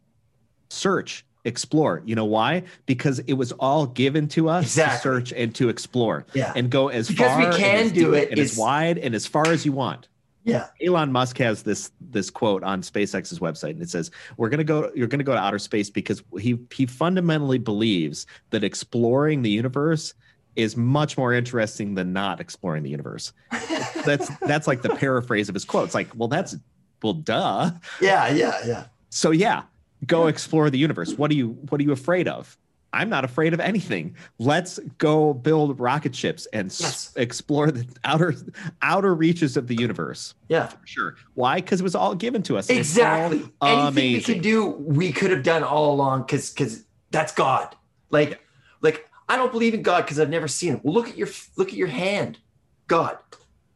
Search, explore. You know why? Because it was all given to us Exactly. to search and to explore yeah, and go as far as Because we can do it and as wide and as far as you want. yeah, Elon Musk has this this quote on SpaceX's website, and it says, "We're gonna go. You're gonna go to outer space because he he fundamentally believes that exploring the universe is much more interesting than not exploring the universe." That's [laughs] that's like the paraphrase of his quote. It's like, well, that's well, duh. yeah, yeah, yeah. So yeah, go explore the universe. What are you What are you afraid of? I'm not afraid of anything. Let's go build rocket ships and s- explore the outer outer reaches of the universe. Yeah, For sure. Why? Because it was all given to us. and it's all exactly. Anything we could do, we could have done all along because because that's God. Like like I don't believe in God because I've never seen him. Well, look at your look at your hand, God.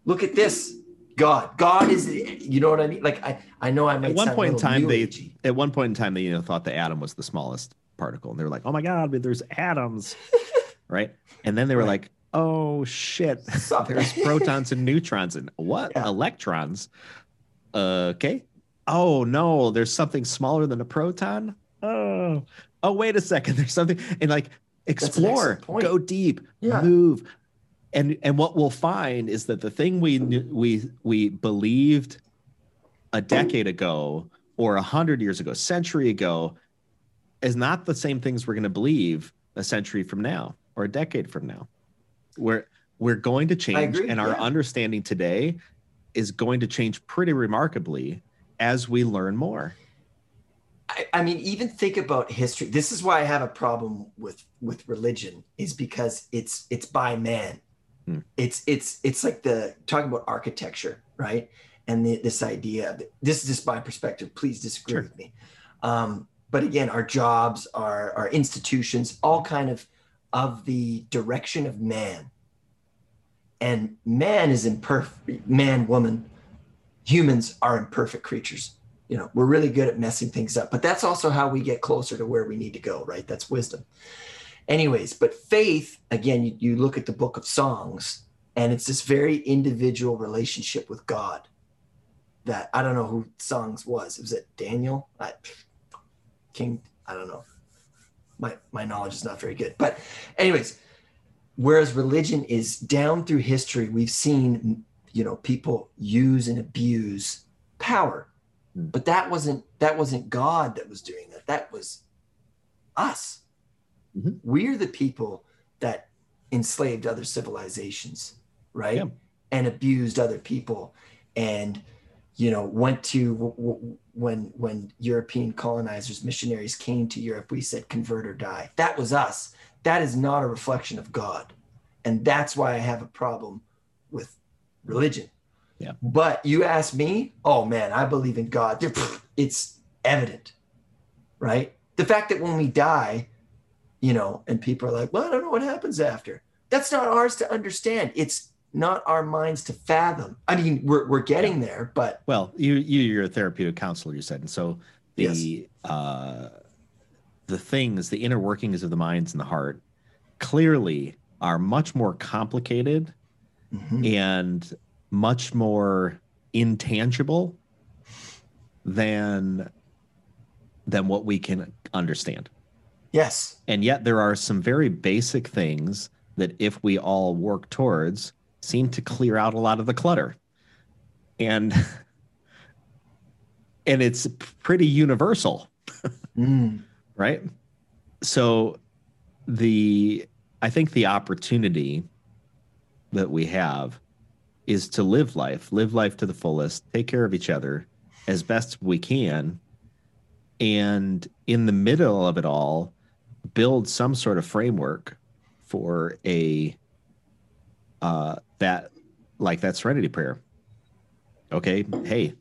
Look at this. God. God is, you know what I mean? Like I, I know I might At one point in time, they at one point in time they you know thought the atom was the smallest particle, and they were like, "Oh my god, but there's atoms," [laughs] right? And then they were Right. like, "Oh shit, [laughs] there's protons and neutrons and what Yeah. electrons?" Uh, okay. Oh no, there's something smaller than a proton. Oh, oh wait a second, [laughs] there's something and like explore, go deep, Yeah. move. And and what we'll find is that the thing we we we believed a decade ago or a hundred years ago, century ago, is not the same things we're going to believe a century from now or a decade from now. We're we're going to change, and our yeah. understanding today is going to change pretty remarkably as we learn more. I, I mean, even think about history. This is why I have a problem with with religion, is because it's it's by man. Hmm. It's it's it's like the talking about architecture, right? And the, this idea. Of, this is just my perspective. Please disagree Sure. with me. Um, but again, our jobs, our our institutions, all kind of of the direction of man. And man is imperfect. Man, woman, humans are imperfect creatures you know we're really good at messing things up but that's also how we get closer to where we need to go right? That's wisdom. Anyways but faith again you, you look at the book of songs and it's this very individual relationship with god that i don't know who songs was. Was it daniel? I, king i don't know. My my knowledge is not very good. But anyways whereas religion is down through history we've seen you know people use and abuse power but that wasn't that wasn't god that was doing that. That was us. Mhm. we're the people that enslaved other civilizations right? Yeah. and abused other people and you know went to w- w- when when european colonizers missionaries came to europe we said convert or die. That was us. That is not a reflection of god. And that's why i have a problem with religion Yeah. but you ask me oh man i believe in god. It's evident right? The fact that when we die you know and people are like well i don't know what happens after. That's not ours to understand. It's not our minds to fathom. I mean we're, we're getting there but Well, you you you're a therapeutic counselor, you said, and so the uh, the things, the inner workings of the minds and the heart, clearly are much more complicated Mhm. and much more intangible than than what we can understand. yes And yet there are some very basic things that if we all work towards seem to clear out a lot of the clutter. And [laughs] and it's pretty universal, Mm. [laughs] right? So the I think the opportunity that we have is to live life, live life to the fullest, take care of each other as best we can, and in the middle of it all, build some sort of framework for a uh that like that serenity prayer. Okay, hey,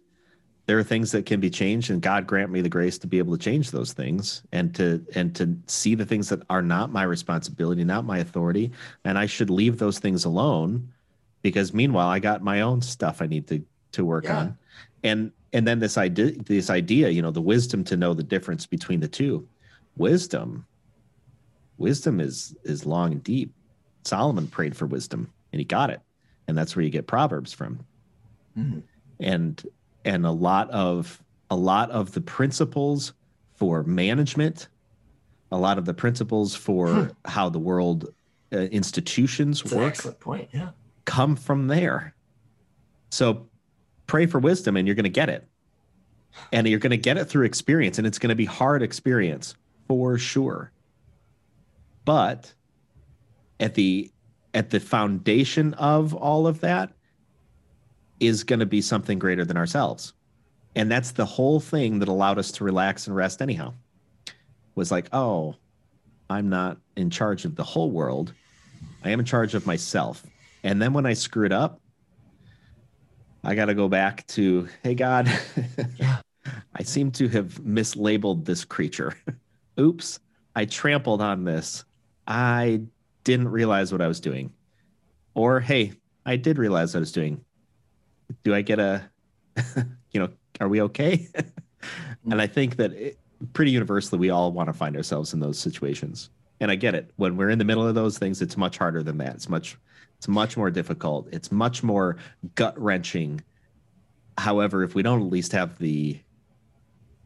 there are things that can be changed and God grant me the grace to be able to change those things and to and to see the things that are not my responsibility, not my authority, and I should leave those things alone because meanwhile I got my own stuff I need to to work Yeah. on. And and then this idea this idea, you know, the wisdom to know the difference between the two. Wisdom wisdom is is long and deep. Solomon prayed for wisdom and he got it. And that's where you get proverbs from Mhm. and and a lot of a lot of the principles for management a lot of the principles for how the world uh, institutions It's work excellent point. Yeah. Come from there. So pray for wisdom and you're going to get it. And you're going to get it through experience and it's going to be hard experience for sure. But at the at the foundation of all of that is going to be something greater than ourselves. And that's the whole thing that allowed us to relax and rest anyhow. Was like oh i'm not in charge of the whole world. I am in charge of myself and then when i screw it up i got to go back to hey god [laughs] Yeah. i seem to have mislabeled this creature [laughs] oops i trampled on this i didn't realize what i was doing or hey i did realize what i was doing do I get a, [laughs] you know, are we okay? and I think that it, pretty universally, we all want to find ourselves in those situations. And I get it. When we're in the middle of those things, it's much harder than that. It's much, it's much more difficult. It's much more gut wrenching. However, if we don't at least have the,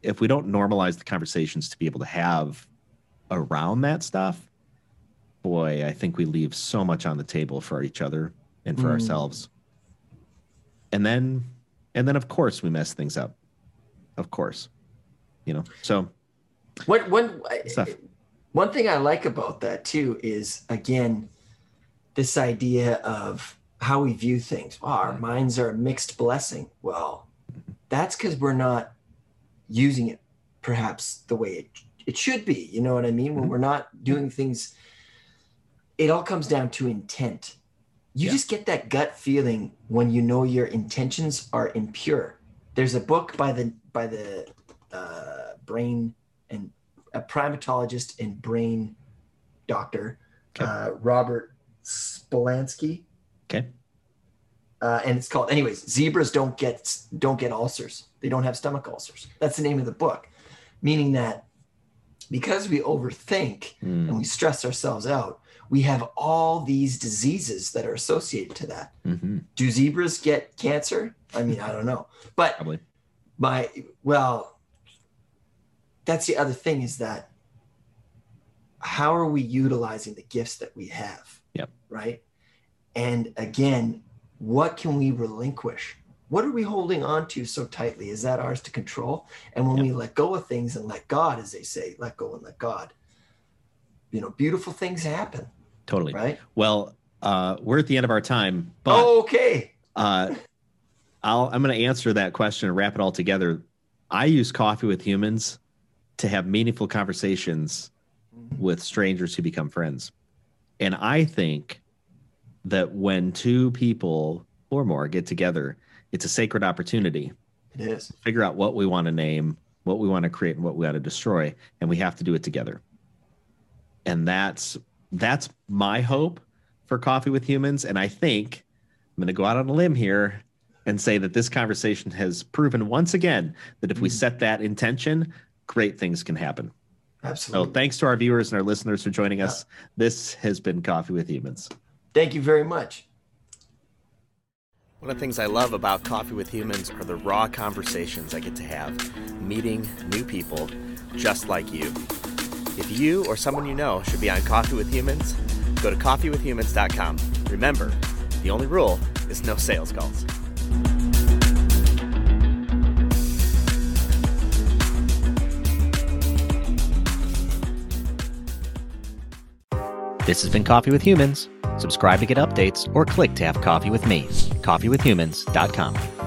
if we don't normalize the conversations to be able to have around that stuff, boy, I think we leave so much on the table for each other and for mm. ourselves. And then, and then of course we mess things up. Of course, you know. So, what one stuff. one thing I like about that too is again this idea of how we view things. Wow, our minds are a mixed blessing. Well, that's because we're not using it perhaps the way it, it should be. You know what I mean? When mm-hmm. we're not doing things it all comes down to intent. You yeah. just get that gut feeling when you know your intentions are impure. There's a book by the by the uh, brain and a primatologist and brain doctor, okay. uh, Robert Sapolsky. Okay. Uh, and it's called, anyways. Zebras don't get don't get ulcers. They don't have stomach ulcers. That's the name of the book, meaning that because we overthink mm. and we stress ourselves out, we have all these diseases that are associated to that. Mm-hmm. Do zebras get cancer? I mean, I don't know, but Probably. my well, that's the other thing is that how are we utilizing the gifts that we have? Yep. Right. And again, what can we relinquish? What are we holding on to so tightly? Is that ours to control? And when yep. we let go of things and let God, as they say, let go and let God, you know, beautiful things happen. Totally. Right. Well, uh, we're at the end of our time. But, okay. Uh, I'll, I'm going to answer that question and wrap it all together. I use coffee with humans to have meaningful conversations with strangers who become friends. And I think that when two people or more get together, it's a sacred opportunity. It is. Figure out what we want to name, what we want to create, and what we want to destroy. And we have to do it together. And that's that's my hope for Coffee with Humans. And I think I'm going to go out on a limb here and say that this conversation has proven once again that if we mm. set that intention, great things can happen. Absolutely. So thanks to our viewers and our listeners for joining us. This has been Coffee with Humans. Thank you very much. One of the things I love about Coffee with Humans are the raw conversations I get to have, meeting new people just like you. If you or someone you know should be on Coffee with Humans, go to coffeewithhumans.com. Remember, the only rule is no sales calls. This has been Coffee with Humans. Subscribe to get updates or click to have coffee with me. Coffeewithhumans.com.